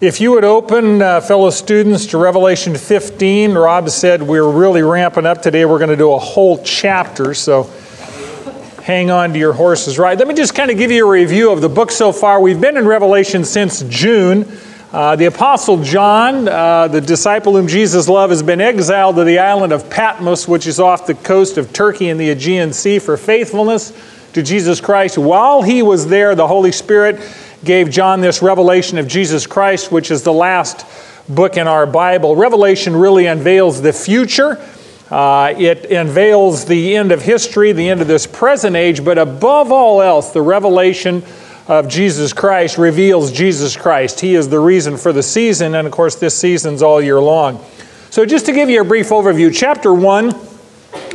If you would open, uh, fellow students, to Revelation 15, Rob said we're really ramping up today. We're going to do a whole chapter, so hang on to your horses right. Let me just kind of give you a review of the book so far. We've been in Revelation since June. Uh, the Apostle John, uh, the disciple whom Jesus loved, has been exiled to the island of Patmos, which is off the coast of Turkey in the Aegean Sea, for faithfulness to Jesus Christ. While he was there, the Holy Spirit gave John this revelation of Jesus Christ, which is the last book in our Bible. Revelation really unveils the future. Uh, it unveils the end of history, the end of this present age, but above all else, the revelation of Jesus Christ reveals Jesus Christ. He is the reason for the season, and of course, this season's all year long. So, just to give you a brief overview, chapter 1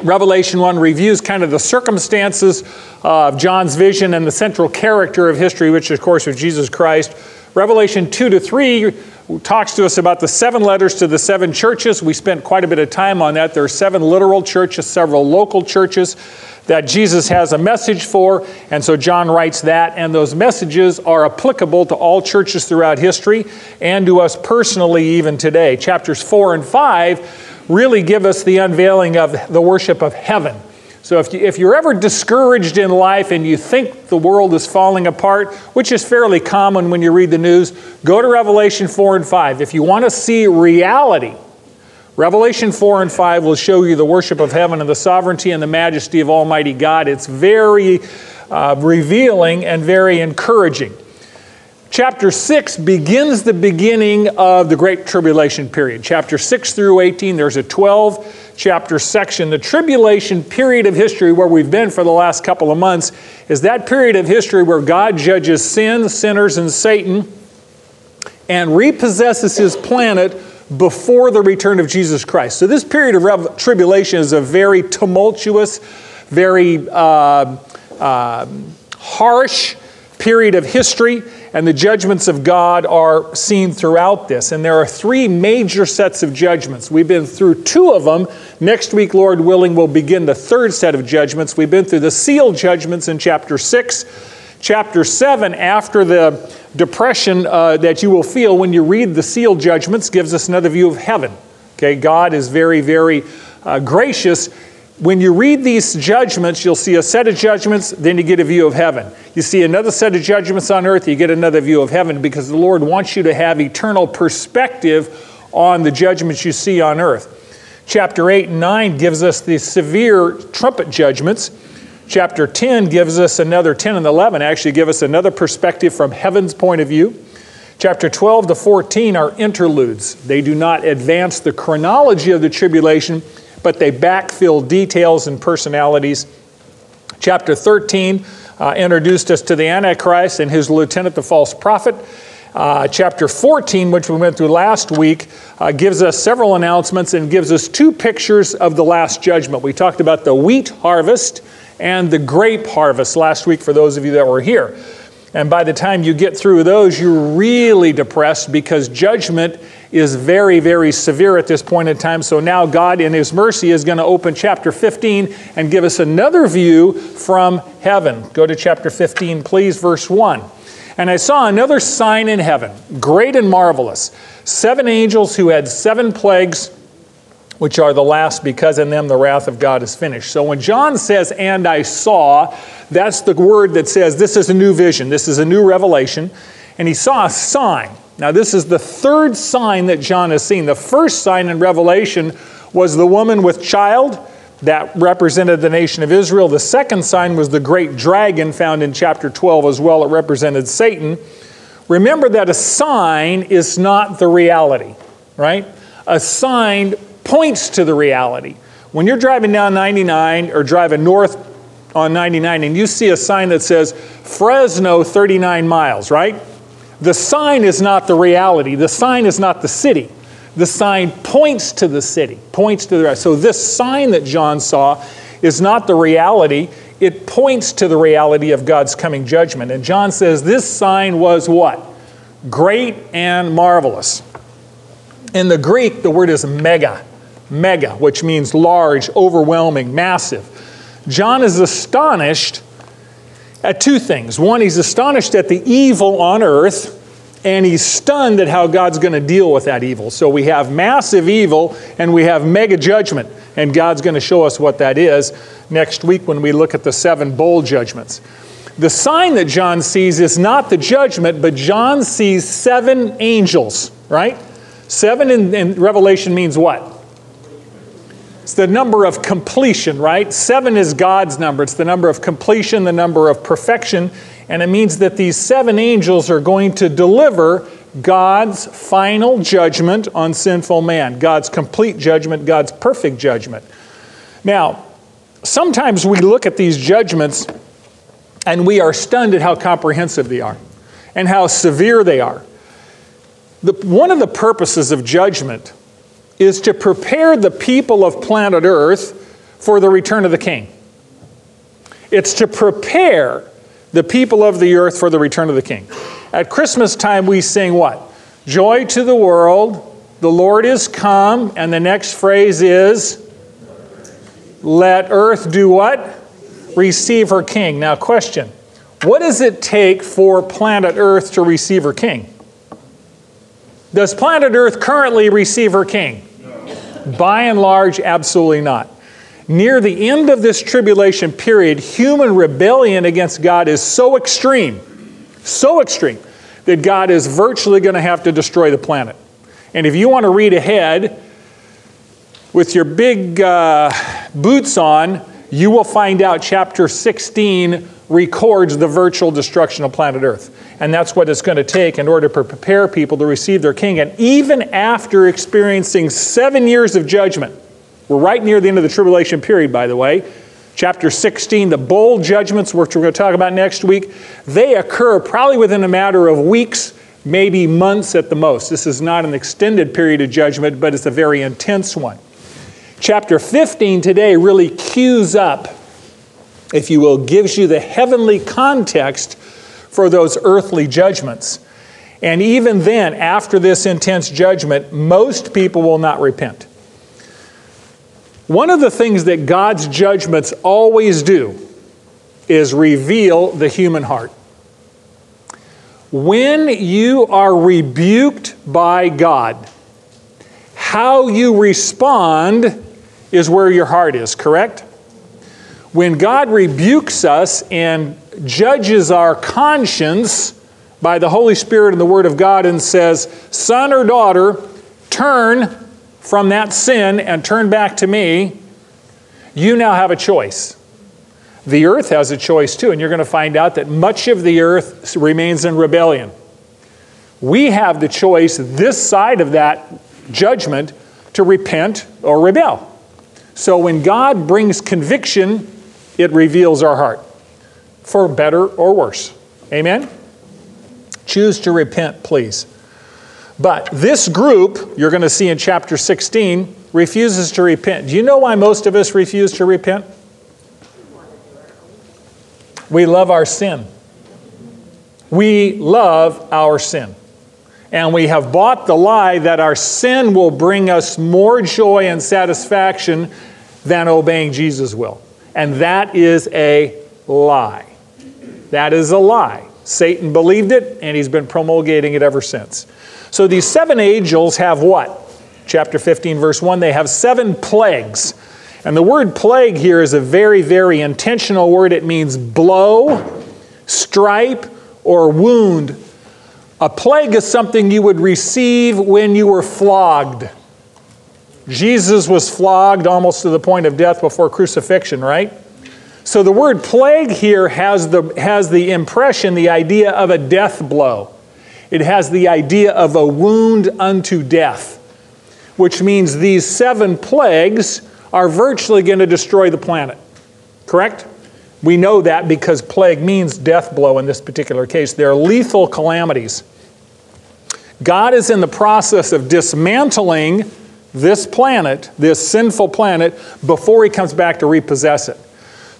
Revelation 1 reviews kind of the circumstances of John's vision and the central character of history, which, of course, is Jesus Christ. Revelation 2 to 3 talks to us about the seven letters to the seven churches. We spent quite a bit of time on that. There are seven literal churches, several local churches that Jesus has a message for, and so John writes that, and those messages are applicable to all churches throughout history and to us personally even today. Chapters 4 and 5 really give us the unveiling of the worship of heaven. So if, you, if you're ever discouraged in life and you think the world is falling apart, which is fairly common when you read the news, go to Revelation 4 and 5. If you want to see reality, Revelation 4 and 5 will show you the worship of heaven and the sovereignty and the majesty of Almighty God. It's very uh, revealing and very encouraging. Chapter 6 begins the beginning of the Great Tribulation period. Chapter 6 through 18, there's a 12 chapter section. The tribulation period of history, where we've been for the last couple of months, is that period of history where God judges sin, sinners, and Satan and repossesses his planet before the return of Jesus Christ. So, this period of tribulation is a very tumultuous, very uh, uh, harsh period of history and the judgments of God are seen throughout this. And there are three major sets of judgments. We've been through two of them. Next week, Lord willing, we'll begin the third set of judgments. We've been through the seal judgments in chapter 6. Chapter 7, after the depression uh, that you will feel when you read the seal judgments, gives us another view of heaven. Okay, God is very, very uh, gracious when you read these judgments, you'll see a set of judgments, then you get a view of heaven. You see another set of judgments on earth, you get another view of heaven because the Lord wants you to have eternal perspective on the judgments you see on earth. Chapter 8 and 9 gives us the severe trumpet judgments. Chapter 10 gives us another, 10 and 11 actually give us another perspective from heaven's point of view. Chapter 12 to 14 are interludes. They do not advance the chronology of the tribulation, but they backfill details and personalities. Chapter 13 uh, introduced us to the Antichrist and his lieutenant, the false prophet. Uh, chapter 14, which we went through last week, uh, gives us several announcements and gives us two pictures of the last judgment. We talked about the wheat harvest and the grape harvest last week for those of you that were here. And by the time you get through those, you're really depressed because judgment is very, very severe at this point in time. So now God, in His mercy, is going to open chapter 15 and give us another view from heaven. Go to chapter 15, please, verse 1. And I saw another sign in heaven, great and marvelous. Seven angels who had seven plagues, which are the last, because in them the wrath of God is finished. So when John says, and I saw, that's the word that says this is a new vision, this is a new revelation. And he saw a sign. Now, this is the third sign that John has seen. The first sign in Revelation was the woman with child that represented the nation of Israel. The second sign was the great dragon found in chapter 12 as well. It represented Satan. Remember that a sign is not the reality, right? A sign points to the reality. When you're driving down 99 or driving north on 99 and you see a sign that says Fresno 39 miles, right? The sign is not the reality. The sign is not the city. The sign points to the city, points to the. So this sign that John saw is not the reality. It points to the reality of God's coming judgment. And John says this sign was what? Great and marvelous. In the Greek, the word is mega, mega, which means large, overwhelming, massive. John is astonished at two things. One, he's astonished at the evil on earth, and he's stunned at how God's going to deal with that evil. So we have massive evil and we have mega judgment, and God's going to show us what that is next week when we look at the seven bowl judgments. The sign that John sees is not the judgment, but John sees seven angels, right? Seven in, in Revelation means what? It's the number of completion, right? Seven is God's number. It's the number of completion, the number of perfection. And it means that these seven angels are going to deliver God's final judgment on sinful man, God's complete judgment, God's perfect judgment. Now, sometimes we look at these judgments and we are stunned at how comprehensive they are and how severe they are. The, one of the purposes of judgment is to prepare the people of planet Earth for the return of the King. It's to prepare the people of the earth for the return of the King. At Christmas time, we sing what? Joy to the world, the Lord is come, and the next phrase is, let earth do what? Receive her King. Now, question What does it take for planet Earth to receive her King? Does planet Earth currently receive her King? By and large, absolutely not. Near the end of this tribulation period, human rebellion against God is so extreme, so extreme, that God is virtually going to have to destroy the planet. And if you want to read ahead with your big uh, boots on, you will find out chapter 16 records the virtual destruction of planet Earth. And that's what it's going to take in order to prepare people to receive their king. And even after experiencing seven years of judgment, we're right near the end of the tribulation period, by the way. Chapter 16, the bowl judgments, which we're going to talk about next week, they occur probably within a matter of weeks, maybe months at the most. This is not an extended period of judgment, but it's a very intense one. Chapter 15 today really cues up, if you will, gives you the heavenly context for those earthly judgments. And even then, after this intense judgment, most people will not repent. One of the things that God's judgments always do is reveal the human heart. When you are rebuked by God, how you respond is where your heart is, correct? When God rebukes us and judges our conscience by the Holy Spirit and the Word of God and says, Son or daughter, turn from that sin and turn back to me, you now have a choice. The earth has a choice too, and you're going to find out that much of the earth remains in rebellion. We have the choice this side of that judgment to repent or rebel. So when God brings conviction, it reveals our heart for better or worse. Amen? Choose to repent, please. But this group, you're going to see in chapter 16, refuses to repent. Do you know why most of us refuse to repent? We love our sin. We love our sin. And we have bought the lie that our sin will bring us more joy and satisfaction than obeying Jesus will. And that is a lie. That is a lie. Satan believed it, and he's been promulgating it ever since. So these seven angels have what? Chapter 15, verse 1 they have seven plagues. And the word plague here is a very, very intentional word. It means blow, stripe, or wound. A plague is something you would receive when you were flogged. Jesus was flogged almost to the point of death before crucifixion, right? So the word plague here has the, has the impression, the idea of a death blow. It has the idea of a wound unto death, which means these seven plagues are virtually going to destroy the planet. Correct? We know that because plague means death blow in this particular case. They're lethal calamities. God is in the process of dismantling this planet, this sinful planet, before he comes back to repossess it.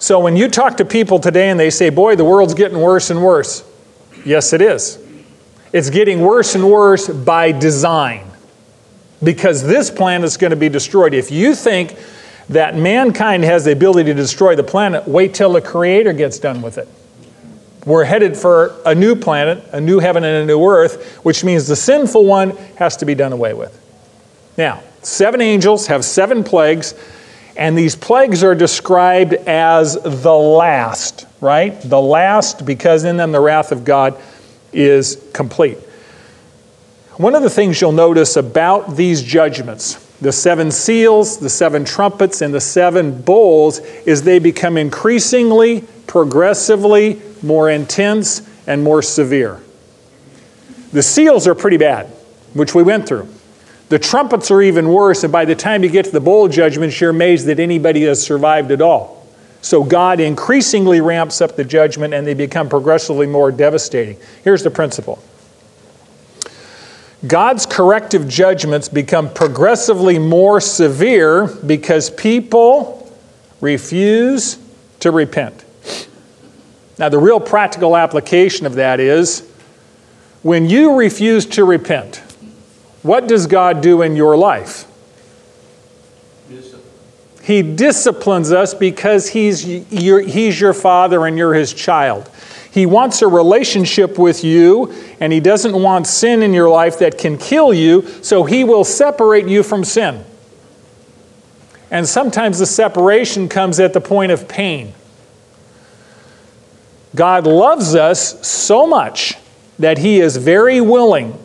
So when you talk to people today and they say, Boy, the world's getting worse and worse, yes, it is. It's getting worse and worse by design because this planet is going to be destroyed. If you think that mankind has the ability to destroy the planet, wait till the Creator gets done with it. We're headed for a new planet, a new heaven, and a new earth, which means the sinful one has to be done away with. Now, seven angels have seven plagues, and these plagues are described as the last, right? The last, because in them the wrath of God is complete. One of the things you'll notice about these judgments, the seven seals, the seven trumpets, and the seven bowls, is they become increasingly, progressively more intense, and more severe. The seals are pretty bad, which we went through. The trumpets are even worse, and by the time you get to the bowl judgments, you're amazed that anybody has survived at all. So God increasingly ramps up the judgment and they become progressively more devastating. Here's the principle God's corrective judgments become progressively more severe because people refuse to repent. Now, the real practical application of that is when you refuse to repent, what does God do in your life? He disciplines us because he's your, he's your father and you're his child. He wants a relationship with you, and He doesn't want sin in your life that can kill you, so He will separate you from sin. And sometimes the separation comes at the point of pain. God loves us so much that He is very willing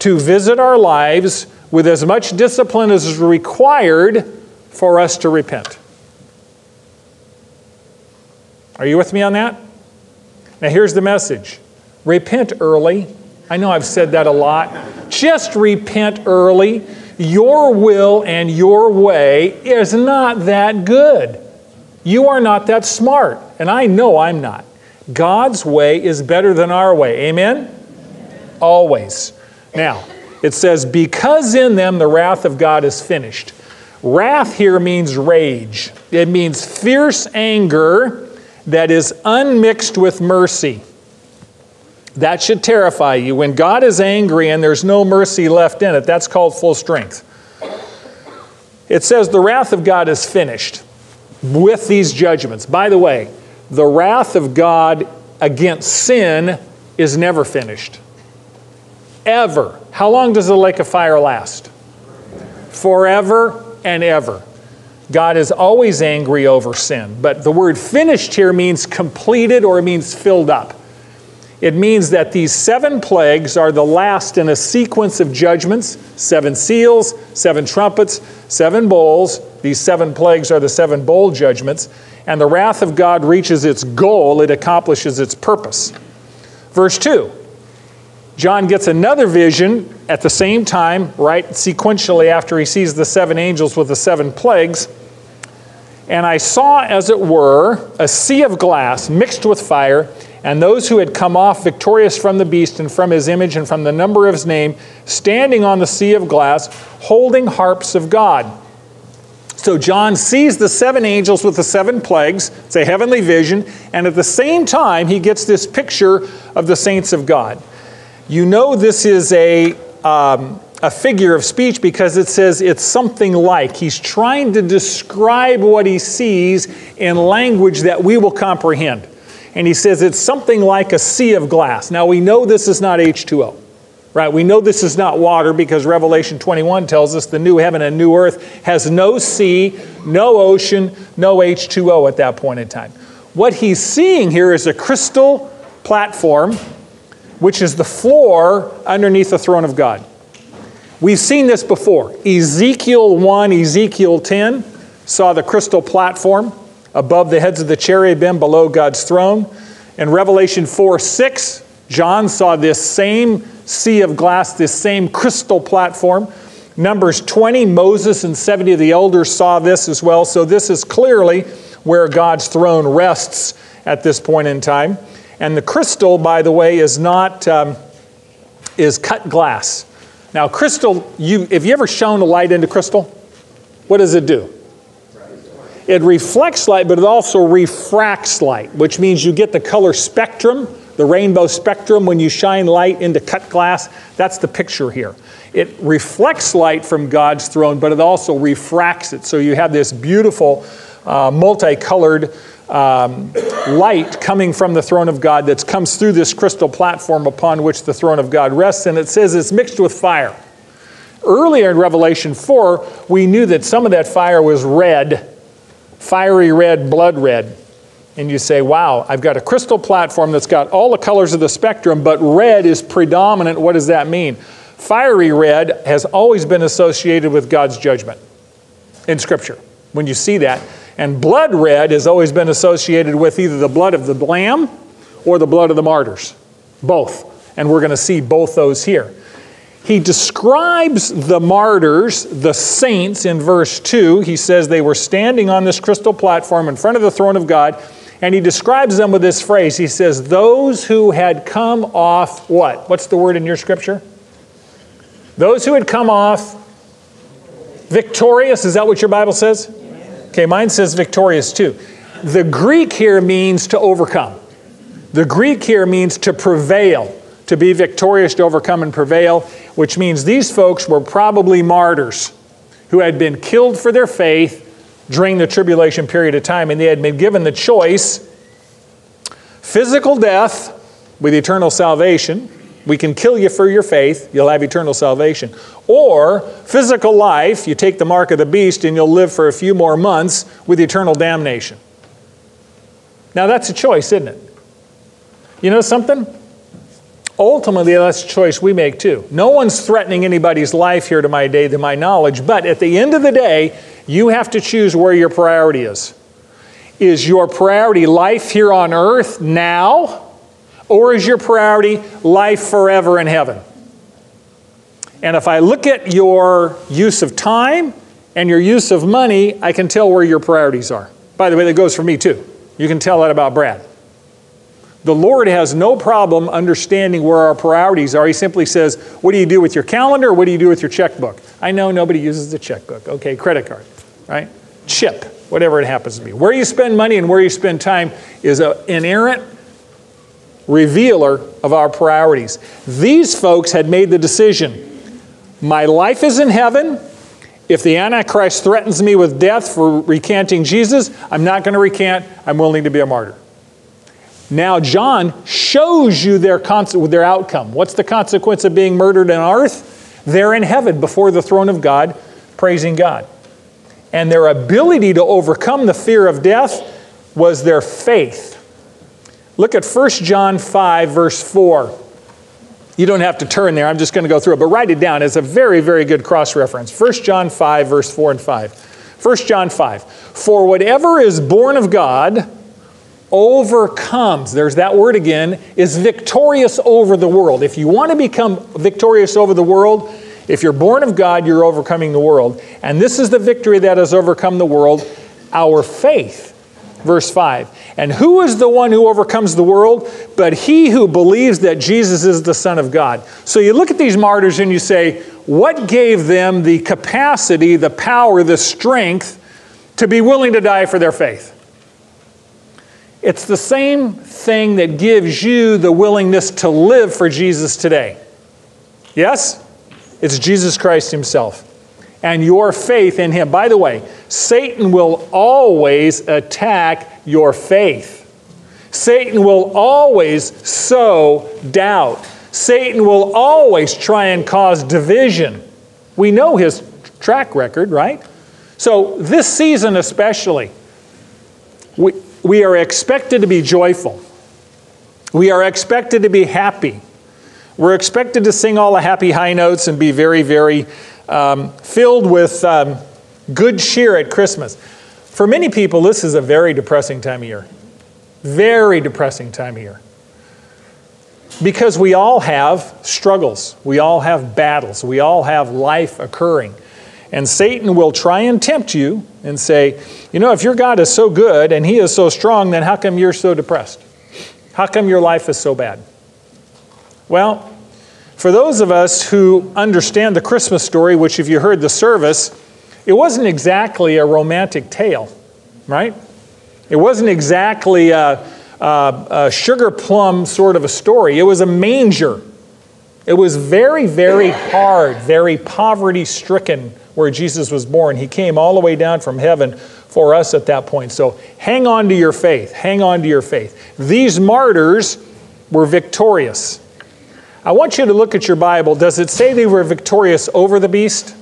to visit our lives with as much discipline as is required for us to repent. Are you with me on that? Now, here's the message repent early. I know I've said that a lot. Just repent early. Your will and your way is not that good. You are not that smart, and I know I'm not. God's way is better than our way. Amen? Always. Now, it says, because in them the wrath of God is finished. Wrath here means rage, it means fierce anger that is unmixed with mercy. That should terrify you. When God is angry and there's no mercy left in it, that's called full strength. It says the wrath of God is finished with these judgments. By the way, the wrath of God against sin is never finished ever. How long does the lake of fire last? Forever and ever. God is always angry over sin, but the word finished here means completed or it means filled up. It means that these seven plagues are the last in a sequence of judgments seven seals, seven trumpets, seven bowls. These seven plagues are the seven bowl judgments. And the wrath of God reaches its goal, it accomplishes its purpose. Verse 2 John gets another vision at the same time, right sequentially after he sees the seven angels with the seven plagues. And I saw, as it were, a sea of glass mixed with fire, and those who had come off victorious from the beast and from his image and from the number of his name, standing on the sea of glass, holding harps of God. So John sees the seven angels with the seven plagues. It's a heavenly vision. And at the same time, he gets this picture of the saints of God. You know this is a, um, a figure of speech because it says it's something like. He's trying to describe what he sees in language that we will comprehend. And he says it's something like a sea of glass. Now we know this is not H2O. Right? We know this is not water because Revelation 21 tells us the new heaven and new earth has no sea, no ocean, no H2O at that point in time. What he's seeing here is a crystal platform which is the floor underneath the throne of God. We've seen this before. Ezekiel 1, Ezekiel 10 saw the crystal platform above the heads of the cherubim below God's throne. In Revelation 4 6, John saw this same sea of glass, this same crystal platform. Numbers 20, Moses and 70 of the elders saw this as well. So this is clearly where God's throne rests at this point in time. And the crystal, by the way, is not um, is cut glass. Now, crystal, you have you ever shown a light into crystal? What does it do? It reflects light, but it also refracts light, which means you get the color spectrum, the rainbow spectrum, when you shine light into cut glass. That's the picture here. It reflects light from God's throne, but it also refracts it. So you have this beautiful, uh, multicolored um, light coming from the throne of God that comes through this crystal platform upon which the throne of God rests, and it says it's mixed with fire. Earlier in Revelation 4, we knew that some of that fire was red, fiery red, blood red. And you say, wow, I've got a crystal platform that's got all the colors of the spectrum, but red is predominant. What does that mean? Fiery red has always been associated with God's judgment in Scripture. When you see that, and blood red has always been associated with either the blood of the lamb or the blood of the martyrs. Both. And we're going to see both those here. He describes the martyrs, the saints, in verse 2. He says they were standing on this crystal platform in front of the throne of God, and he describes them with this phrase. He says, Those who had come off what? What's the word in your scripture? Those who had come off victorious. Is that what your Bible says? Okay, mine says victorious too. The Greek here means to overcome. The Greek here means to prevail, to be victorious, to overcome and prevail, which means these folks were probably martyrs who had been killed for their faith during the tribulation period of time, and they had been given the choice physical death with eternal salvation. We can kill you for your faith, you'll have eternal salvation. Or physical life, you take the mark of the beast and you'll live for a few more months with eternal damnation. Now that's a choice, isn't it? You know something? Ultimately, that's a choice we make too. No one's threatening anybody's life here to my day, to my knowledge, but at the end of the day, you have to choose where your priority is. Is your priority life here on earth now, or is your priority life forever in heaven? And if I look at your use of time and your use of money, I can tell where your priorities are. By the way, that goes for me too. You can tell that about Brad. The Lord has no problem understanding where our priorities are. He simply says, What do you do with your calendar? What do you do with your checkbook? I know nobody uses the checkbook. Okay, credit card, right? Chip, whatever it happens to be. Where you spend money and where you spend time is an inerrant revealer of our priorities. These folks had made the decision my life is in heaven. If the Antichrist threatens me with death for recanting Jesus, I'm not going to recant. I'm willing to be a martyr. Now, John shows you their, their outcome. What's the consequence of being murdered on earth? They're in heaven before the throne of God, praising God. And their ability to overcome the fear of death was their faith. Look at 1 John 5, verse 4. You don't have to turn there, I'm just going to go through it, but write it down. It's a very, very good cross reference. 1 John 5, verse 4 and 5. 1 John 5. For whatever is born of God overcomes, there's that word again, is victorious over the world. If you want to become victorious over the world, if you're born of God, you're overcoming the world. And this is the victory that has overcome the world our faith. Verse 5 And who is the one who overcomes the world? But he who believes that Jesus is the Son of God. So you look at these martyrs and you say, what gave them the capacity, the power, the strength to be willing to die for their faith? It's the same thing that gives you the willingness to live for Jesus today. Yes? It's Jesus Christ Himself and your faith in Him. By the way, Satan will always attack your faith. Satan will always sow doubt. Satan will always try and cause division. We know his track record, right? So, this season especially, we, we are expected to be joyful. We are expected to be happy. We're expected to sing all the happy high notes and be very, very um, filled with um, good cheer at Christmas. For many people, this is a very depressing time of year. Very depressing time of year. Because we all have struggles, we all have battles, we all have life occurring. And Satan will try and tempt you and say, you know, if your God is so good and he is so strong, then how come you're so depressed? How come your life is so bad? Well, for those of us who understand the Christmas story, which, if you heard the service, it wasn't exactly a romantic tale, right? It wasn't exactly a, a, a sugar plum sort of a story. It was a manger. It was very, very hard, very poverty stricken where Jesus was born. He came all the way down from heaven for us at that point. So hang on to your faith. Hang on to your faith. These martyrs were victorious. I want you to look at your Bible. Does it say they were victorious over the beast?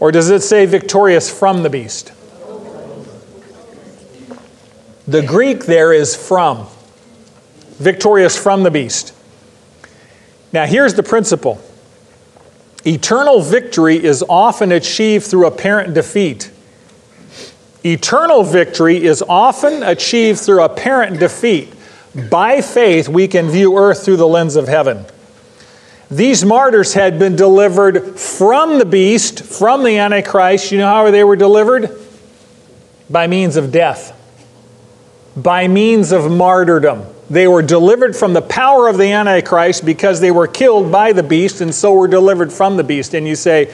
Or does it say victorious from the beast? The Greek there is from. Victorious from the beast. Now, here's the principle eternal victory is often achieved through apparent defeat. Eternal victory is often achieved through apparent defeat. By faith, we can view earth through the lens of heaven. These martyrs had been delivered from the beast, from the Antichrist. You know how they were delivered? By means of death, by means of martyrdom. They were delivered from the power of the Antichrist because they were killed by the beast and so were delivered from the beast. And you say,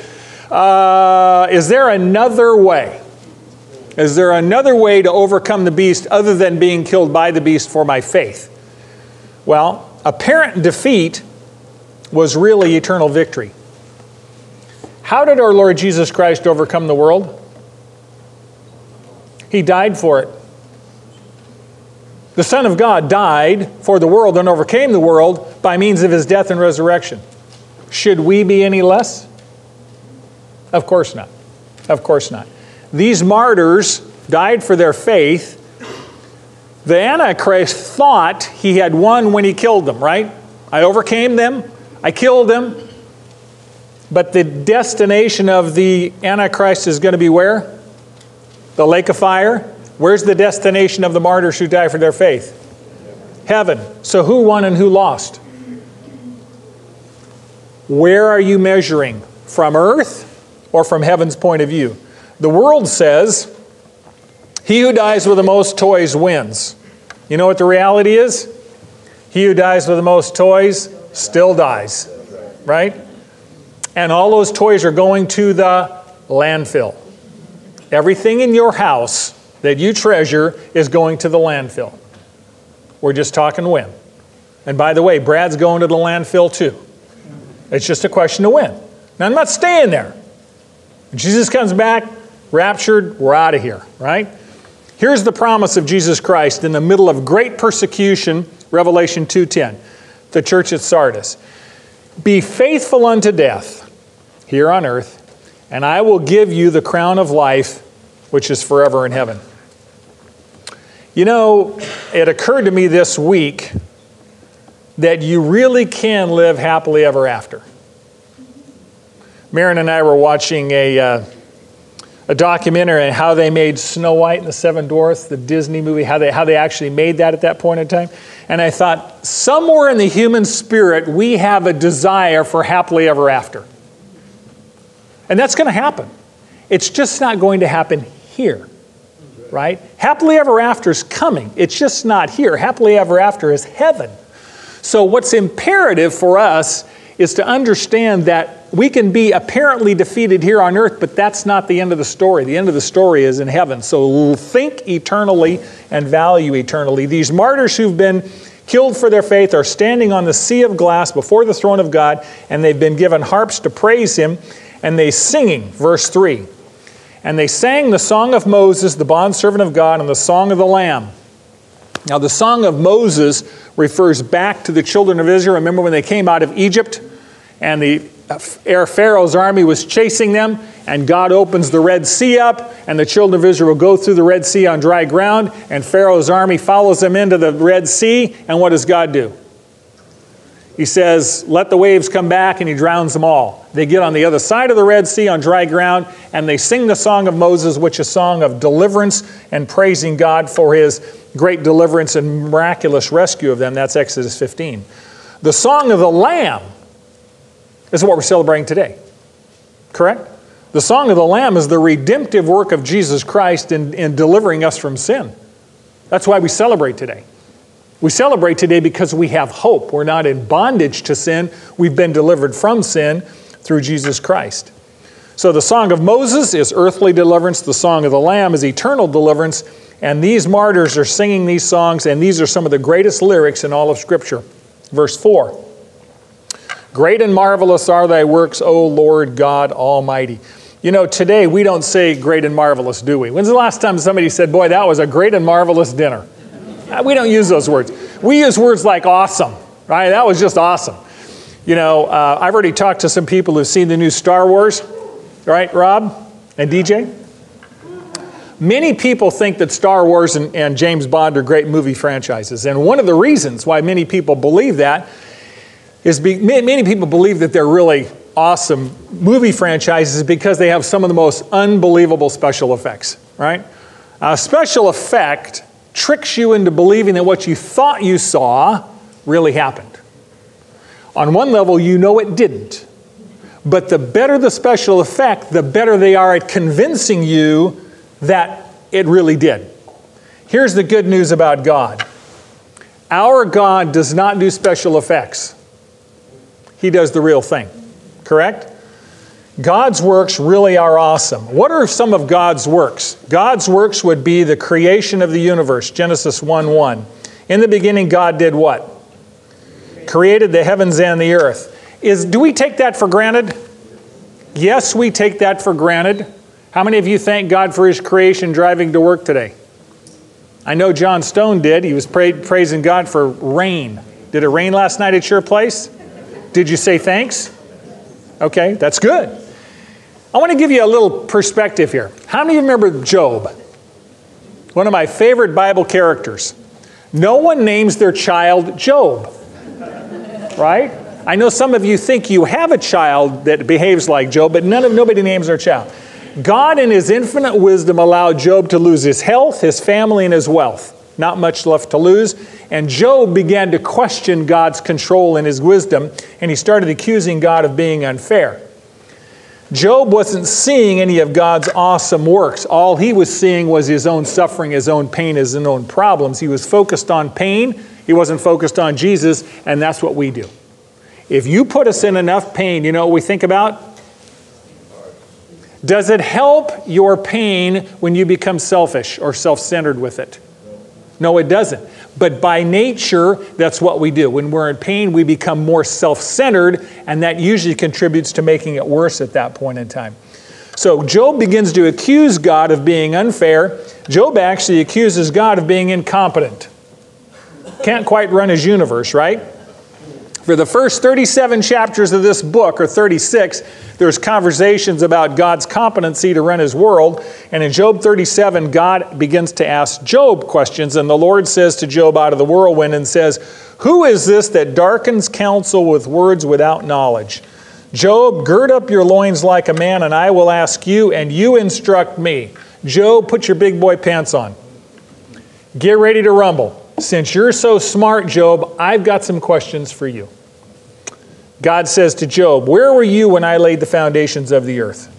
uh, is there another way? Is there another way to overcome the beast other than being killed by the beast for my faith? Well, apparent defeat was really eternal victory. How did our Lord Jesus Christ overcome the world? He died for it. The Son of God died for the world and overcame the world by means of his death and resurrection. Should we be any less? Of course not. Of course not. These martyrs died for their faith. The Antichrist thought he had won when he killed them, right? I overcame them, I killed them. But the destination of the Antichrist is going to be where? The lake of fire. Where's the destination of the martyrs who die for their faith? Heaven. So who won and who lost? Where are you measuring? From earth or from heaven's point of view? The world says, he who dies with the most toys wins. You know what the reality is? He who dies with the most toys still dies, right? And all those toys are going to the landfill. Everything in your house that you treasure is going to the landfill. We're just talking when. And by the way, Brad's going to the landfill too. It's just a question of when. Now, I'm not staying there. When Jesus comes back, raptured, we're out of here, right? Here's the promise of Jesus Christ in the middle of great persecution, Revelation 2:10. The church at Sardis. Be faithful unto death here on earth, and I will give you the crown of life which is forever in heaven. You know, it occurred to me this week that you really can live happily ever after. Marin and I were watching a uh, a documentary on how they made Snow White and the Seven Dwarfs, the Disney movie, how they, how they actually made that at that point in time. And I thought, somewhere in the human spirit, we have a desire for happily ever after. And that's going to happen. It's just not going to happen here, right? Happily ever after is coming. It's just not here. Happily ever after is heaven. So, what's imperative for us is to understand that we can be apparently defeated here on earth, but that's not the end of the story. The end of the story is in heaven. So think eternally and value eternally. These martyrs who've been killed for their faith are standing on the sea of glass before the throne of God, and they've been given harps to praise Him, and they singing, verse 3. And they sang the song of Moses, the bondservant of God, and the song of the Lamb. Now, the song of Moses refers back to the children of Israel. Remember when they came out of Egypt and the Pharaoh's army was chasing them, and God opens the Red Sea up, and the children of Israel go through the Red Sea on dry ground, and Pharaoh's army follows them into the Red Sea, and what does God do? He says, Let the waves come back, and he drowns them all. They get on the other side of the Red Sea on dry ground, and they sing the song of Moses, which is a song of deliverance and praising God for his great deliverance and miraculous rescue of them. That's Exodus 15. The song of the Lamb is what we're celebrating today. Correct? The Song of the Lamb is the redemptive work of Jesus Christ in, in delivering us from sin. That's why we celebrate today. We celebrate today because we have hope. We're not in bondage to sin. We've been delivered from sin through Jesus Christ. So the Song of Moses is earthly deliverance, the Song of the Lamb is eternal deliverance, and these martyrs are singing these songs, and these are some of the greatest lyrics in all of Scripture. Verse 4 Great and marvelous are thy works, O Lord God Almighty. You know, today we don't say great and marvelous, do we? When's the last time somebody said, Boy, that was a great and marvelous dinner? Uh, we don't use those words. We use words like awesome, right? That was just awesome. You know, uh, I've already talked to some people who've seen the new Star Wars, right, Rob and DJ? Many people think that Star Wars and, and James Bond are great movie franchises. And one of the reasons why many people believe that is be, many people believe that they're really awesome movie franchises because they have some of the most unbelievable special effects, right? A special effect tricks you into believing that what you thought you saw really happened. On one level, you know it didn't. But the better the special effect, the better they are at convincing you that it really did. Here's the good news about God our God does not do special effects, He does the real thing. Correct? God's works really are awesome. What are some of God's works? God's works would be the creation of the universe, Genesis 1 1. In the beginning, God did what? Created the heavens and the earth. Is, do we take that for granted? Yes, we take that for granted. How many of you thank God for His creation driving to work today? I know John Stone did. He was pra- praising God for rain. Did it rain last night at your place? Did you say thanks? Okay, that's good. I want to give you a little perspective here. How many of you remember Job? One of my favorite Bible characters. No one names their child Job, right? I know some of you think you have a child that behaves like Job, but none of nobody names their child. God, in His infinite wisdom, allowed Job to lose his health, his family, and his wealth. Not much left to lose. And Job began to question God's control and his wisdom, and he started accusing God of being unfair. Job wasn't seeing any of God's awesome works. All he was seeing was his own suffering, his own pain, his own problems. He was focused on pain, he wasn't focused on Jesus, and that's what we do. If you put us in enough pain, you know what we think about? Does it help your pain when you become selfish or self centered with it? No, it doesn't. But by nature, that's what we do. When we're in pain, we become more self centered, and that usually contributes to making it worse at that point in time. So Job begins to accuse God of being unfair. Job actually accuses God of being incompetent. Can't quite run his universe, right? For the first 37 chapters of this book, or 36, there's conversations about God's competency to run his world. And in Job 37, God begins to ask Job questions. And the Lord says to Job out of the whirlwind and says, Who is this that darkens counsel with words without knowledge? Job, gird up your loins like a man, and I will ask you, and you instruct me. Job, put your big boy pants on. Get ready to rumble. Since you're so smart, Job, I've got some questions for you. God says to Job, Where were you when I laid the foundations of the earth?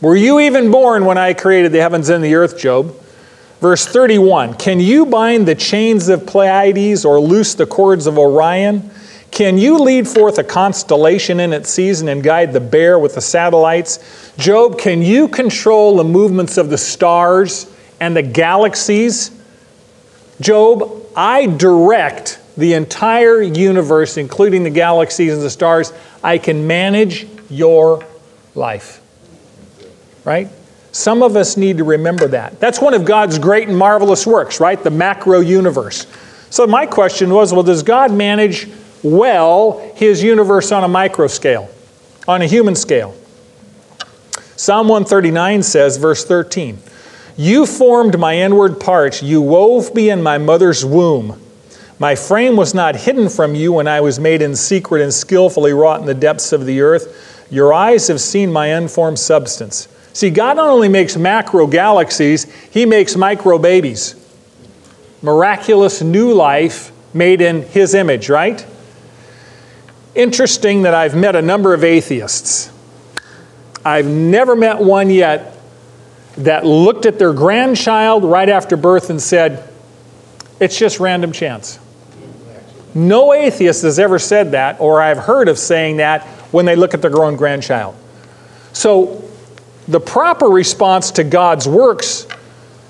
Were you even born when I created the heavens and the earth, Job? Verse 31 Can you bind the chains of Pleiades or loose the cords of Orion? Can you lead forth a constellation in its season and guide the bear with the satellites? Job, can you control the movements of the stars and the galaxies? Job, I direct the entire universe, including the galaxies and the stars. I can manage your life. Right? Some of us need to remember that. That's one of God's great and marvelous works, right? The macro universe. So, my question was well, does God manage well his universe on a micro scale, on a human scale? Psalm 139 says, verse 13, You formed my inward parts, you wove me in my mother's womb. My frame was not hidden from you when I was made in secret and skillfully wrought in the depths of the earth. Your eyes have seen my unformed substance. See, God not only makes macro galaxies, He makes micro babies. Miraculous new life made in His image, right? Interesting that I've met a number of atheists. I've never met one yet that looked at their grandchild right after birth and said, It's just random chance. No atheist has ever said that, or I've heard of saying that when they look at their grown grandchild. So, the proper response to God's works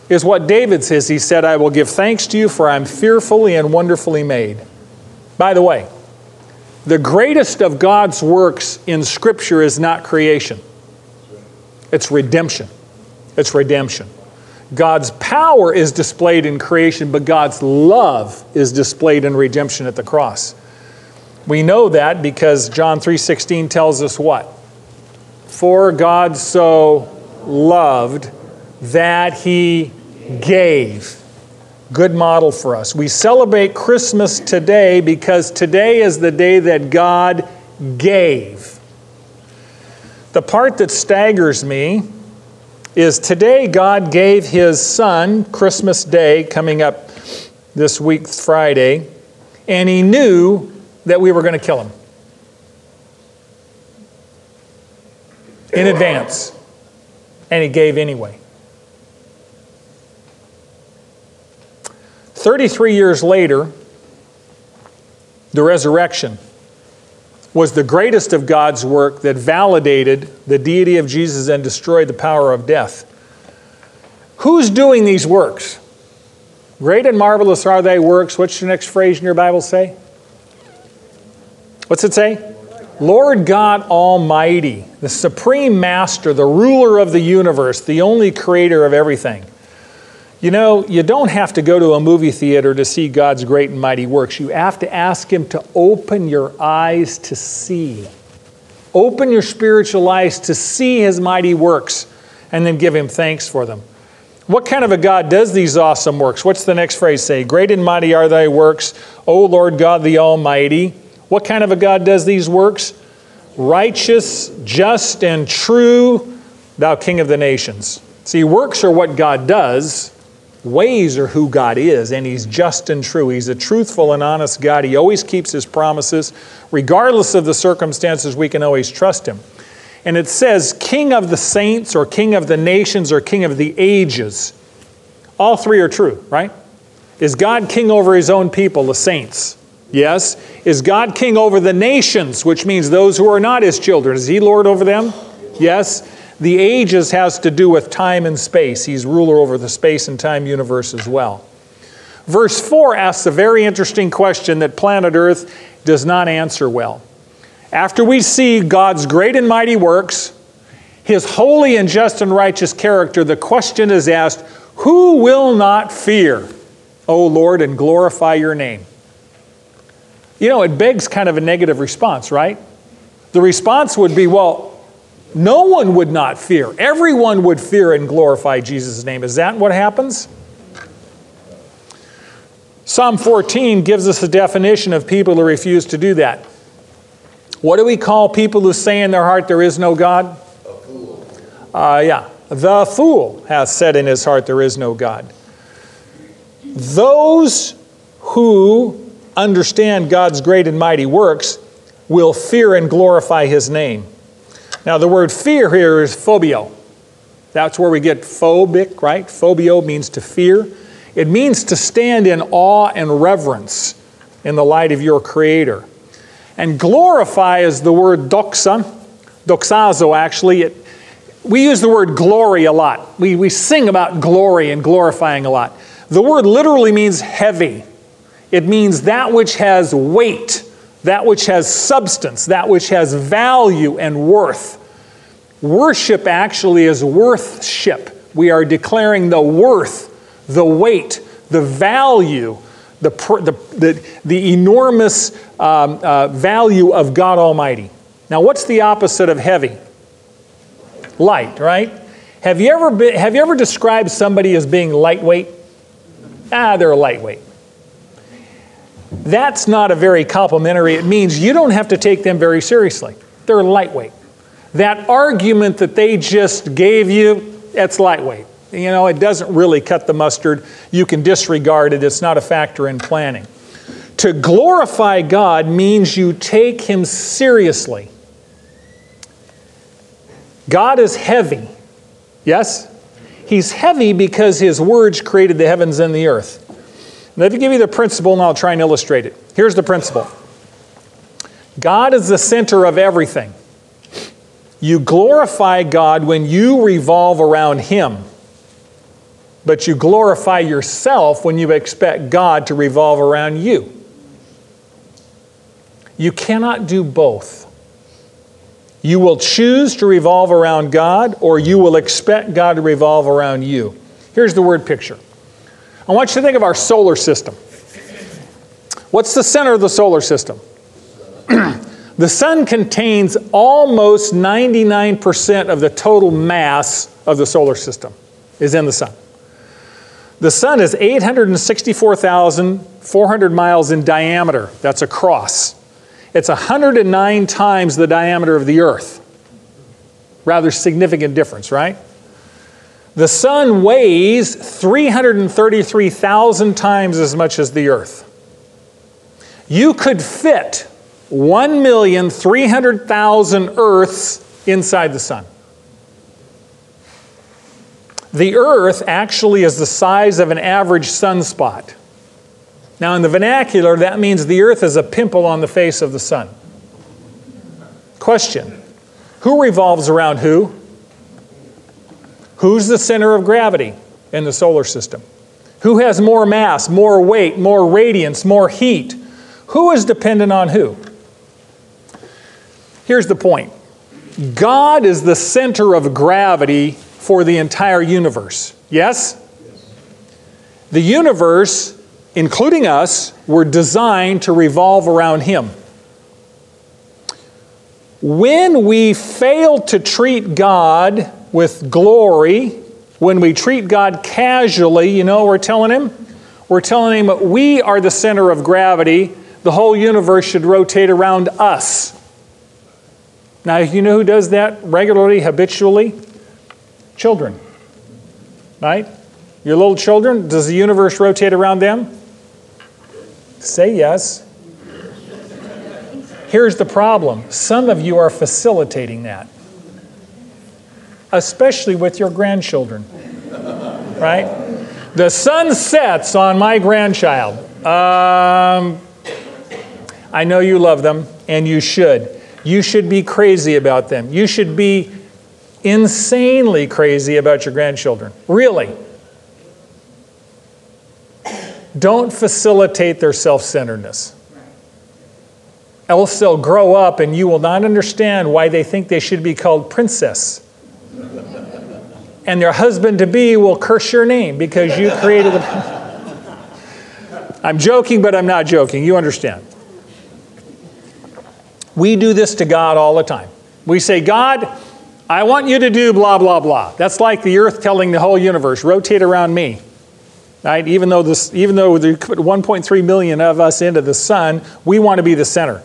is what David says. He said, I will give thanks to you, for I'm fearfully and wonderfully made. By the way, the greatest of God's works in Scripture is not creation. It's redemption. It's redemption. God's power is displayed in creation, but God's love is displayed in redemption at the cross. We know that because John 3:16 tells us what? For God so loved that he gave. Good model for us. We celebrate Christmas today because today is the day that God gave. The part that staggers me is today God gave his son, Christmas Day, coming up this week, Friday, and he knew that we were going to kill him in advance. And he gave anyway. 33 years later, the resurrection was the greatest of God's work that validated the deity of Jesus and destroyed the power of death. Who's doing these works? Great and marvelous are thy works. What's the next phrase in your Bible say? What's it say? Lord God Almighty, the supreme master, the ruler of the universe, the only creator of everything. You know, you don't have to go to a movie theater to see God's great and mighty works. You have to ask Him to open your eyes to see. Open your spiritual eyes to see His mighty works and then give Him thanks for them. What kind of a God does these awesome works? What's the next phrase say? Great and mighty are thy works, O Lord God the Almighty. What kind of a God does these works? Righteous, just, and true, thou King of the nations. See, works are what God does, ways are who God is, and He's just and true. He's a truthful and honest God. He always keeps His promises. Regardless of the circumstances, we can always trust Him. And it says, King of the saints, or King of the nations, or King of the ages. All three are true, right? Is God king over His own people, the saints? Yes. Is God king over the nations, which means those who are not His children? Is He Lord over them? Yes. The ages has to do with time and space. He's ruler over the space and time universe as well. Verse 4 asks a very interesting question that planet Earth does not answer well. After we see God's great and mighty works, his holy and just and righteous character, the question is asked Who will not fear, O Lord, and glorify your name? You know, it begs kind of a negative response, right? The response would be, Well, no one would not fear. Everyone would fear and glorify Jesus' name. Is that what happens? Psalm 14 gives us a definition of people who refuse to do that. What do we call people who say in their heart there is no God? A fool. Uh, yeah. The fool hath said in his heart there is no God. Those who understand God's great and mighty works will fear and glorify his name. Now, the word fear here is phobeo. That's where we get phobic, right? Phobeo means to fear. It means to stand in awe and reverence in the light of your Creator. And glorify is the word doxa, doxazo actually. It, we use the word glory a lot. We, we sing about glory and glorifying a lot. The word literally means heavy, it means that which has weight that which has substance, that which has value and worth. Worship actually is worthship. We are declaring the worth, the weight, the value, the, the, the, the enormous um, uh, value of God Almighty. Now, what's the opposite of heavy? Light, right? Have you ever, been, have you ever described somebody as being lightweight? Ah, they're a lightweight. That's not a very complimentary. It means you don't have to take them very seriously. They're lightweight. That argument that they just gave you, that's lightweight. You know, it doesn't really cut the mustard. You can disregard it, it's not a factor in planning. To glorify God means you take Him seriously. God is heavy. Yes? He's heavy because His words created the heavens and the earth. Let me give you the principle and I'll try and illustrate it. Here's the principle God is the center of everything. You glorify God when you revolve around Him, but you glorify yourself when you expect God to revolve around you. You cannot do both. You will choose to revolve around God, or you will expect God to revolve around you. Here's the word picture. I want you to think of our solar system. What's the center of the solar system? the sun contains almost 99% of the total mass of the solar system is in the sun. The sun is 864,400 miles in diameter. That's across. It's 109 times the diameter of the earth. Rather significant difference, right? The sun weighs 333,000 times as much as the earth. You could fit 1,300,000 earths inside the sun. The earth actually is the size of an average sunspot. Now, in the vernacular, that means the earth is a pimple on the face of the sun. Question Who revolves around who? Who's the center of gravity in the solar system? Who has more mass, more weight, more radiance, more heat? Who is dependent on who? Here's the point God is the center of gravity for the entire universe. Yes? The universe including us, were designed to revolve around Him. When we fail to treat God with glory, when we treat God casually, you know we're telling Him? We're telling Him we are the center of gravity. The whole universe should rotate around us. Now, you know who does that regularly, habitually? Children. Right? Your little children, does the universe rotate around them? Say yes. Here's the problem some of you are facilitating that, especially with your grandchildren, right? The sun sets on my grandchild. Um, I know you love them, and you should. You should be crazy about them. You should be insanely crazy about your grandchildren. Really. Don't facilitate their self centeredness. Else they'll grow up and you will not understand why they think they should be called princess. And your husband to be will curse your name because you created them. I'm joking, but I'm not joking. You understand. We do this to God all the time. We say, God, I want you to do blah, blah, blah. That's like the earth telling the whole universe, rotate around me. Right? Even though this, even though they put 1.3 million of us into the sun, we want to be the center.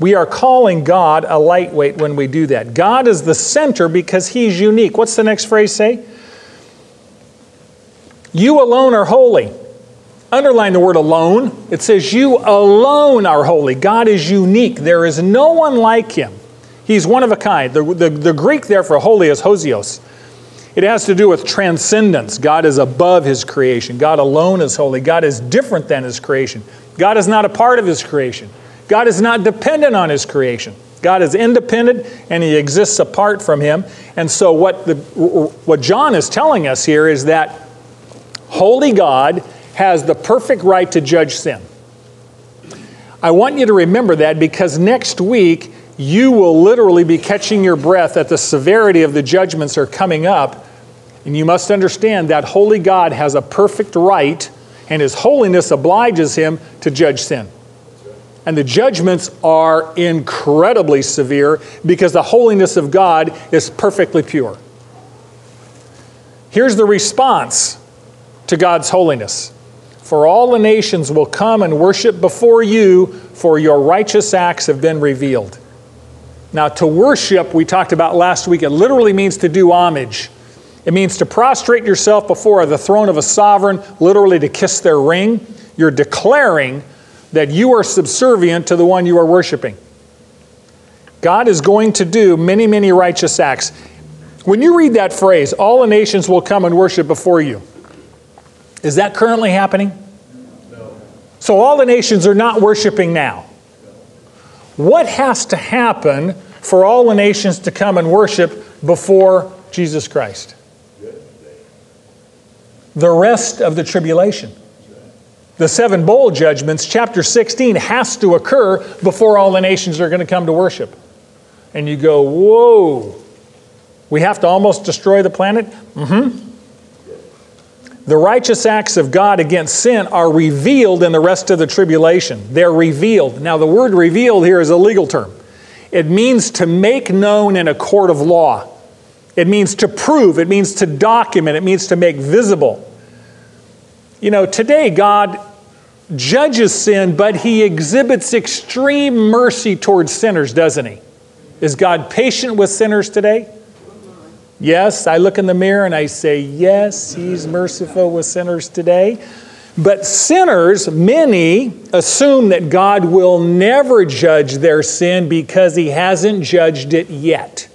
We are calling God a lightweight when we do that. God is the center because He's unique. What's the next phrase say? You alone are holy. Underline the word alone. It says, You alone are holy. God is unique. There is no one like Him. He's one of a kind. The, the, the Greek there for holy is hosios. It has to do with transcendence. God is above His creation. God alone is holy. God is different than His creation. God is not a part of His creation. God is not dependent on His creation. God is independent and He exists apart from Him. And so, what, the, what John is telling us here is that holy God has the perfect right to judge sin. I want you to remember that because next week you will literally be catching your breath at the severity of the judgments are coming up and you must understand that holy God has a perfect right, and his holiness obliges him to judge sin. And the judgments are incredibly severe because the holiness of God is perfectly pure. Here's the response to God's holiness For all the nations will come and worship before you, for your righteous acts have been revealed. Now, to worship, we talked about last week, it literally means to do homage. It means to prostrate yourself before the throne of a sovereign, literally to kiss their ring. You're declaring that you are subservient to the one you are worshiping. God is going to do many, many righteous acts. When you read that phrase, all the nations will come and worship before you, is that currently happening? No. So all the nations are not worshiping now. What has to happen for all the nations to come and worship before Jesus Christ? the rest of the tribulation. The seven bowl judgments, chapter 16, has to occur before all the nations are going to come to worship. And you go, whoa, we have to almost destroy the planet? Mm hmm. The righteous acts of God against sin are revealed in the rest of the tribulation. They're revealed. Now, the word revealed here is a legal term. It means to make known in a court of law. It means to prove, it means to document, it means to make visible. You know, today God judges sin, but he exhibits extreme mercy towards sinners, doesn't he? Is God patient with sinners today? Yes, I look in the mirror and I say, Yes, He's merciful with sinners today. But sinners, many, assume that God will never judge their sin because He hasn't judged it yet.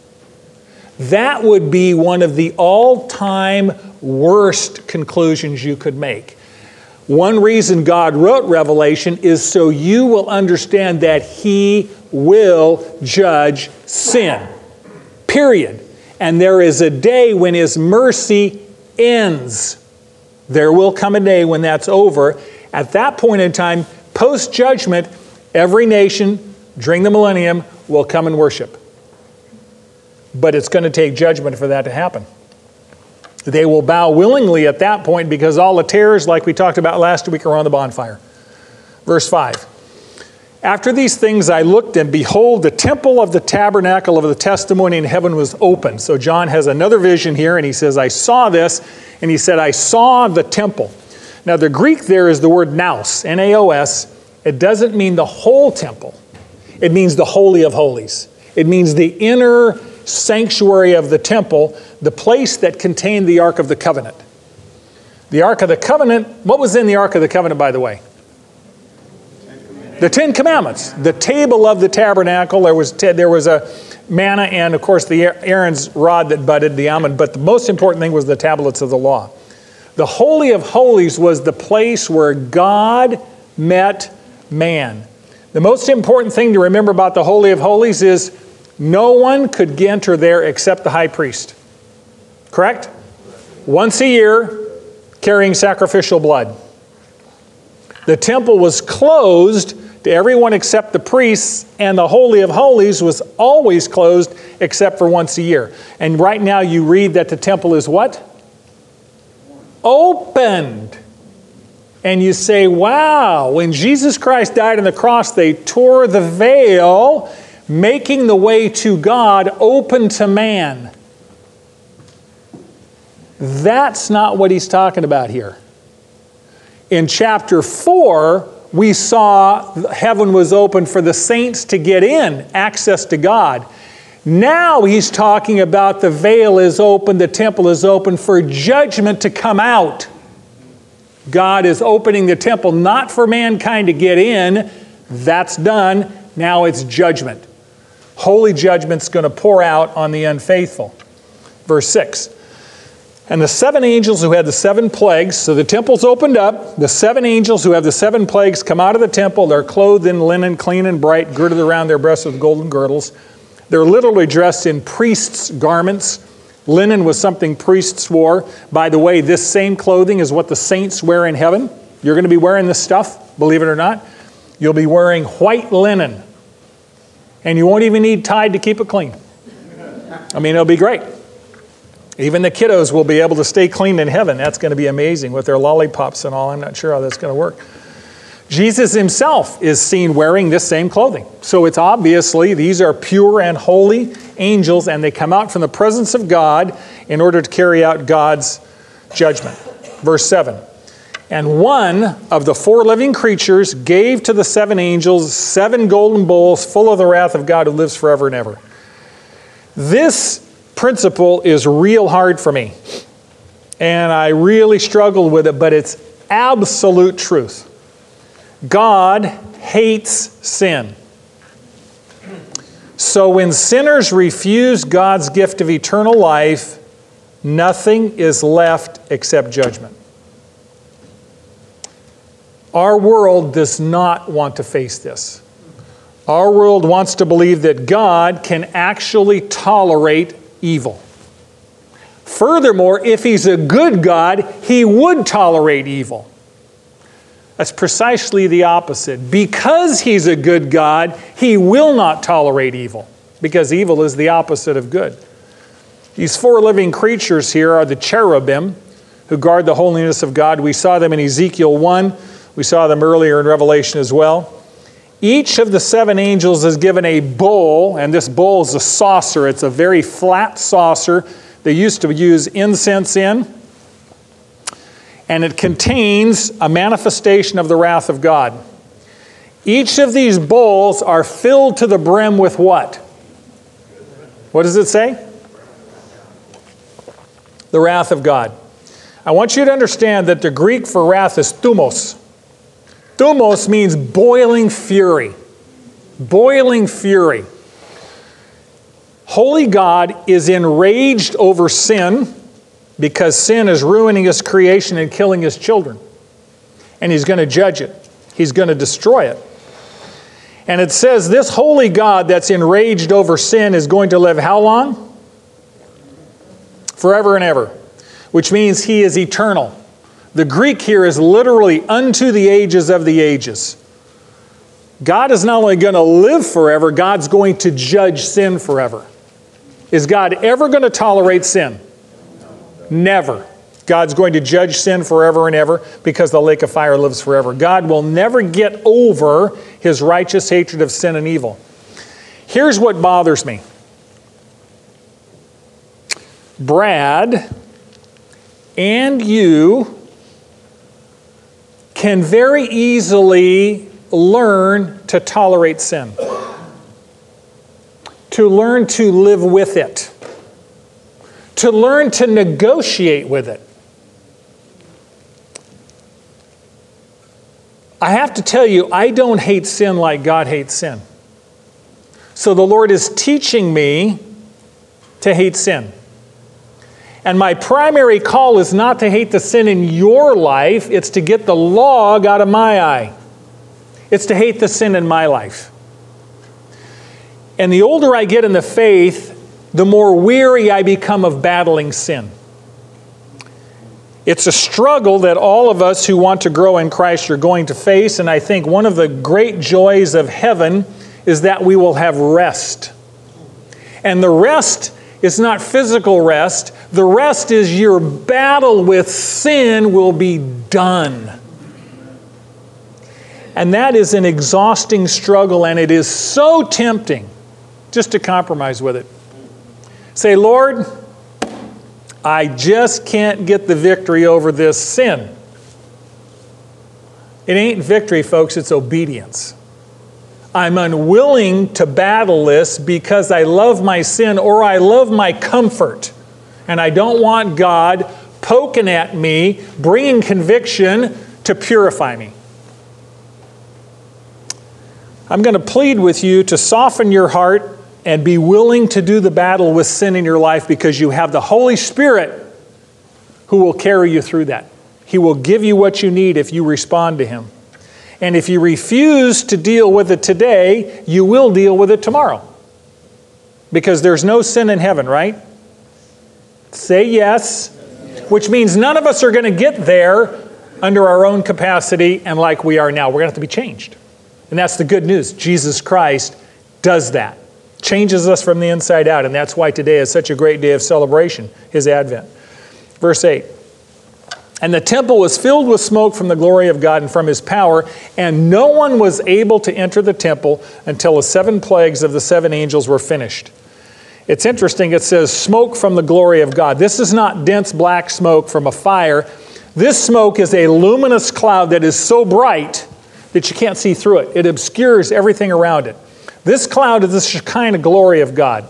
That would be one of the all time worst conclusions you could make. One reason God wrote Revelation is so you will understand that He will judge sin. Period. And there is a day when His mercy ends. There will come a day when that's over. At that point in time, post judgment, every nation during the millennium will come and worship. But it's going to take judgment for that to happen. They will bow willingly at that point because all the tares, like we talked about last week, are on the bonfire. Verse 5. After these things I looked, and behold, the temple of the tabernacle of the testimony in heaven was open. So John has another vision here, and he says, I saw this, and he said, I saw the temple. Now, the Greek there is the word naos, N A O S. It doesn't mean the whole temple, it means the Holy of Holies. It means the inner sanctuary of the temple, the place that contained the Ark of the Covenant. The Ark of the Covenant, what was in the Ark of the Covenant, by the way? The Ten Commandments, the table of the tabernacle. There was, there was a manna and, of course, the Aaron's rod that budded, the almond. But the most important thing was the tablets of the law. The Holy of Holies was the place where God met man. The most important thing to remember about the Holy of Holies is no one could enter there except the high priest. Correct? Once a year, carrying sacrificial blood. The temple was closed to everyone except the priests, and the Holy of Holies was always closed except for once a year. And right now you read that the temple is what? Opened. And you say, wow, when Jesus Christ died on the cross, they tore the veil making the way to God open to man. That's not what he's talking about here. In chapter 4, we saw heaven was open for the saints to get in, access to God. Now he's talking about the veil is open, the temple is open for judgment to come out. God is opening the temple not for mankind to get in, that's done. Now it's judgment holy judgment's going to pour out on the unfaithful. Verse 6. And the seven angels who had the seven plagues, so the temple's opened up. The seven angels who have the seven plagues come out of the temple. They're clothed in linen, clean and bright, girded around their breasts with golden girdles. They're literally dressed in priests' garments. Linen was something priests wore. By the way, this same clothing is what the saints wear in heaven. You're going to be wearing this stuff, believe it or not. You'll be wearing white linen and you won't even need Tide to keep it clean. I mean, it'll be great. Even the kiddos will be able to stay clean in heaven. That's going to be amazing with their lollipops and all. I'm not sure how that's going to work. Jesus himself is seen wearing this same clothing. So it's obviously these are pure and holy angels, and they come out from the presence of God in order to carry out God's judgment. Verse 7 and one of the four living creatures gave to the seven angels seven golden bowls full of the wrath of God who lives forever and ever. This principle is real hard for me. And I really struggled with it, but it's absolute truth. God hates sin. So when sinners refuse God's gift of eternal life, nothing is left except judgment. Our world does not want to face this. Our world wants to believe that God can actually tolerate evil. Furthermore, if He's a good God, He would tolerate evil. That's precisely the opposite. Because He's a good God, He will not tolerate evil. because evil is the opposite of good. These four living creatures here are the cherubim who guard the holiness of God. We saw them in Ezekiel 1, we saw them earlier in Revelation as well. Each of the seven angels is given a bowl, and this bowl is a saucer. It's a very flat saucer they used to use incense in. And it contains a manifestation of the wrath of God. Each of these bowls are filled to the brim with what? What does it say? The wrath of God. I want you to understand that the Greek for wrath is thumos. Thumos means boiling fury. Boiling fury. Holy God is enraged over sin because sin is ruining his creation and killing his children. And he's going to judge it, he's going to destroy it. And it says this holy God that's enraged over sin is going to live how long? Forever and ever, which means he is eternal. The Greek here is literally unto the ages of the ages. God is not only going to live forever, God's going to judge sin forever. Is God ever going to tolerate sin? Never. God's going to judge sin forever and ever because the lake of fire lives forever. God will never get over his righteous hatred of sin and evil. Here's what bothers me Brad and you can very easily learn to tolerate sin, to learn to live with it, to learn to negotiate with it. I have to tell you, I don't hate sin like God hates sin. So the Lord is teaching me to hate sin. And my primary call is not to hate the sin in your life, it's to get the log out of my eye. It's to hate the sin in my life. And the older I get in the faith, the more weary I become of battling sin. It's a struggle that all of us who want to grow in Christ are going to face, and I think one of the great joys of heaven is that we will have rest. And the rest is not physical rest, the rest is your battle with sin will be done. And that is an exhausting struggle, and it is so tempting just to compromise with it. Say, Lord, I just can't get the victory over this sin. It ain't victory, folks, it's obedience. I'm unwilling to battle this because I love my sin or I love my comfort. And I don't want God poking at me, bringing conviction to purify me. I'm going to plead with you to soften your heart and be willing to do the battle with sin in your life because you have the Holy Spirit who will carry you through that. He will give you what you need if you respond to Him. And if you refuse to deal with it today, you will deal with it tomorrow. Because there's no sin in heaven, right? Say yes, which means none of us are going to get there under our own capacity and like we are now. We're going to have to be changed. And that's the good news. Jesus Christ does that, changes us from the inside out. And that's why today is such a great day of celebration, his advent. Verse 8. And the temple was filled with smoke from the glory of God and from his power, and no one was able to enter the temple until the seven plagues of the seven angels were finished. It's interesting, it says smoke from the glory of God. This is not dense black smoke from a fire. This smoke is a luminous cloud that is so bright that you can't see through it, it obscures everything around it. This cloud is the Shekinah glory of God.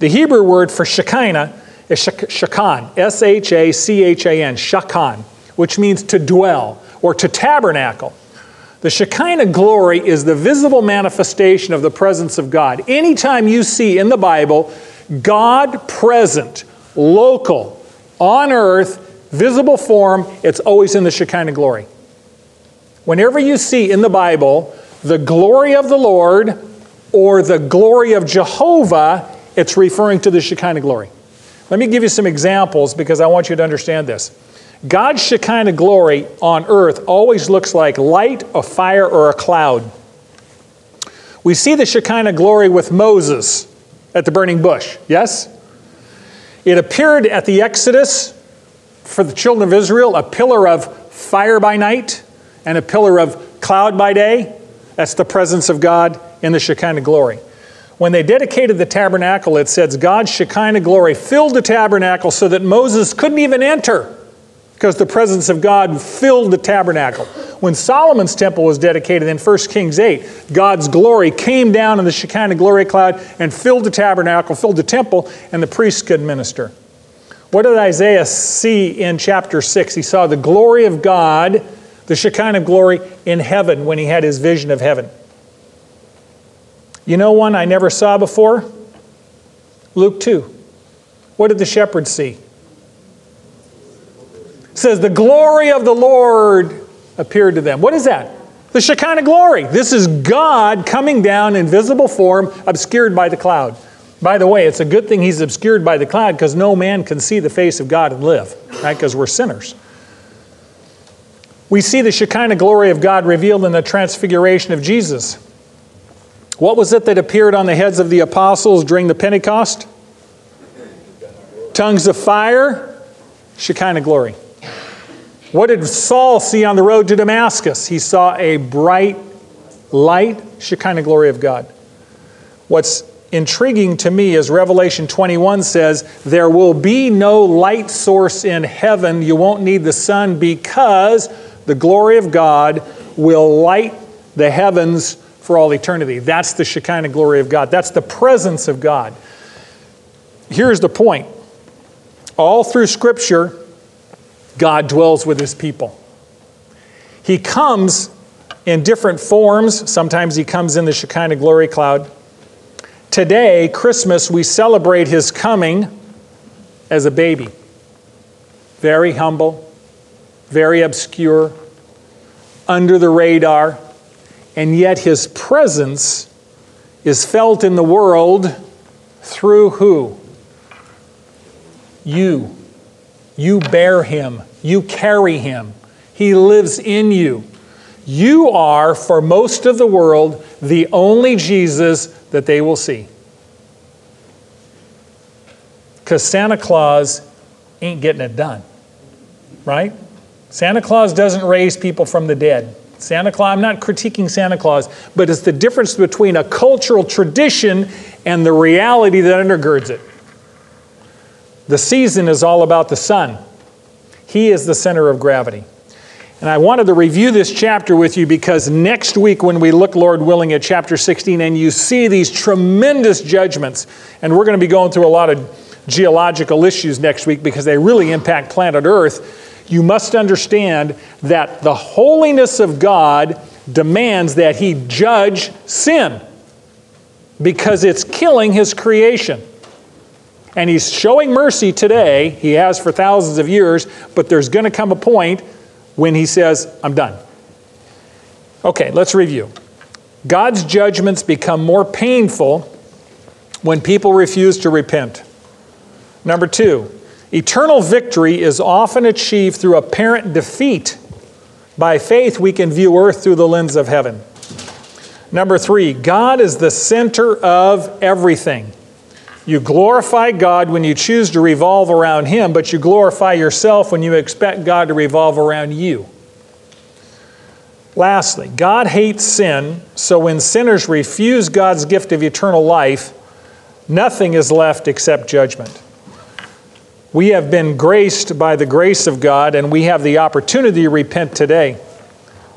The Hebrew word for Shekinah Eh, is Shakan, S H A C H A N, Shakan, which means to dwell or to tabernacle. The Shekinah glory is the visible manifestation of the presence of God. Anytime you see in the Bible God present, local, on earth, visible form, it's always in the Shekinah glory. Whenever you see in the Bible the glory of the Lord or the glory of Jehovah, it's referring to the Shekinah glory. Let me give you some examples because I want you to understand this. God's Shekinah glory on earth always looks like light, a fire, or a cloud. We see the Shekinah glory with Moses at the burning bush, yes? It appeared at the Exodus for the children of Israel, a pillar of fire by night and a pillar of cloud by day. That's the presence of God in the Shekinah glory. When they dedicated the tabernacle, it says God's Shekinah glory filled the tabernacle so that Moses couldn't even enter because the presence of God filled the tabernacle. When Solomon's temple was dedicated in 1 Kings 8, God's glory came down in the Shekinah glory cloud and filled the tabernacle, filled the temple, and the priests could minister. What did Isaiah see in chapter 6? He saw the glory of God, the Shekinah glory, in heaven when he had his vision of heaven. You know one I never saw before? Luke 2. What did the shepherds see? It says, The glory of the Lord appeared to them. What is that? The Shekinah glory. This is God coming down in visible form, obscured by the cloud. By the way, it's a good thing he's obscured by the cloud because no man can see the face of God and live, right? Because we're sinners. We see the Shekinah glory of God revealed in the transfiguration of Jesus. What was it that appeared on the heads of the apostles during the Pentecost? Tongues of fire, Shekinah glory. What did Saul see on the road to Damascus? He saw a bright light, Shekinah glory of God. What's intriguing to me is Revelation 21 says, There will be no light source in heaven. You won't need the sun because the glory of God will light the heavens for all eternity. That's the Shekinah glory of God. That's the presence of God. Here's the point all through Scripture, God dwells with his people. He comes in different forms. Sometimes he comes in the Shekinah glory cloud. Today, Christmas, we celebrate his coming as a baby. Very humble, very obscure, under the radar and yet his presence is felt in the world through who? You. You bear him, you carry him, he lives in you. You are, for most of the world, the only Jesus that they will see. Because Santa Claus ain't getting it done, right? Santa Claus doesn't raise people from the dead. Santa Claus, I'm not critiquing Santa Claus, but it's the difference between a cultural tradition and the reality that undergirds it. The season is all about the sun, He is the center of gravity. And I wanted to review this chapter with you because next week, when we look, Lord willing, at chapter 16, and you see these tremendous judgments, and we're going to be going through a lot of geological issues next week because they really impact planet Earth you must understand that the holiness of God demands that He judge sin because it's killing His creation. And He's showing mercy today, He has for thousands of years, but there's going to come a point when He says, I'm done. Okay, let's review. God's judgments become more painful when people refuse to repent. Number two, Eternal victory is often achieved through apparent defeat. By faith, we can view earth through the lens of heaven. Number three, God is the center of everything. You glorify God when you choose to revolve around Him, but you glorify yourself when you expect God to revolve around you. Lastly, God hates sin, so when sinners refuse God's gift of eternal life, nothing is left except judgment. We have been graced by the grace of God, and we have the opportunity to repent today.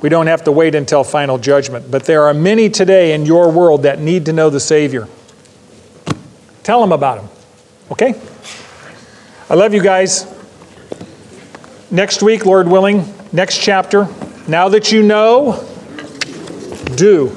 We don't have to wait until final judgment. But there are many today in your world that need to know the Savior. Tell them about Him. Okay? I love you guys. Next week, Lord willing, next chapter. Now that you know, do.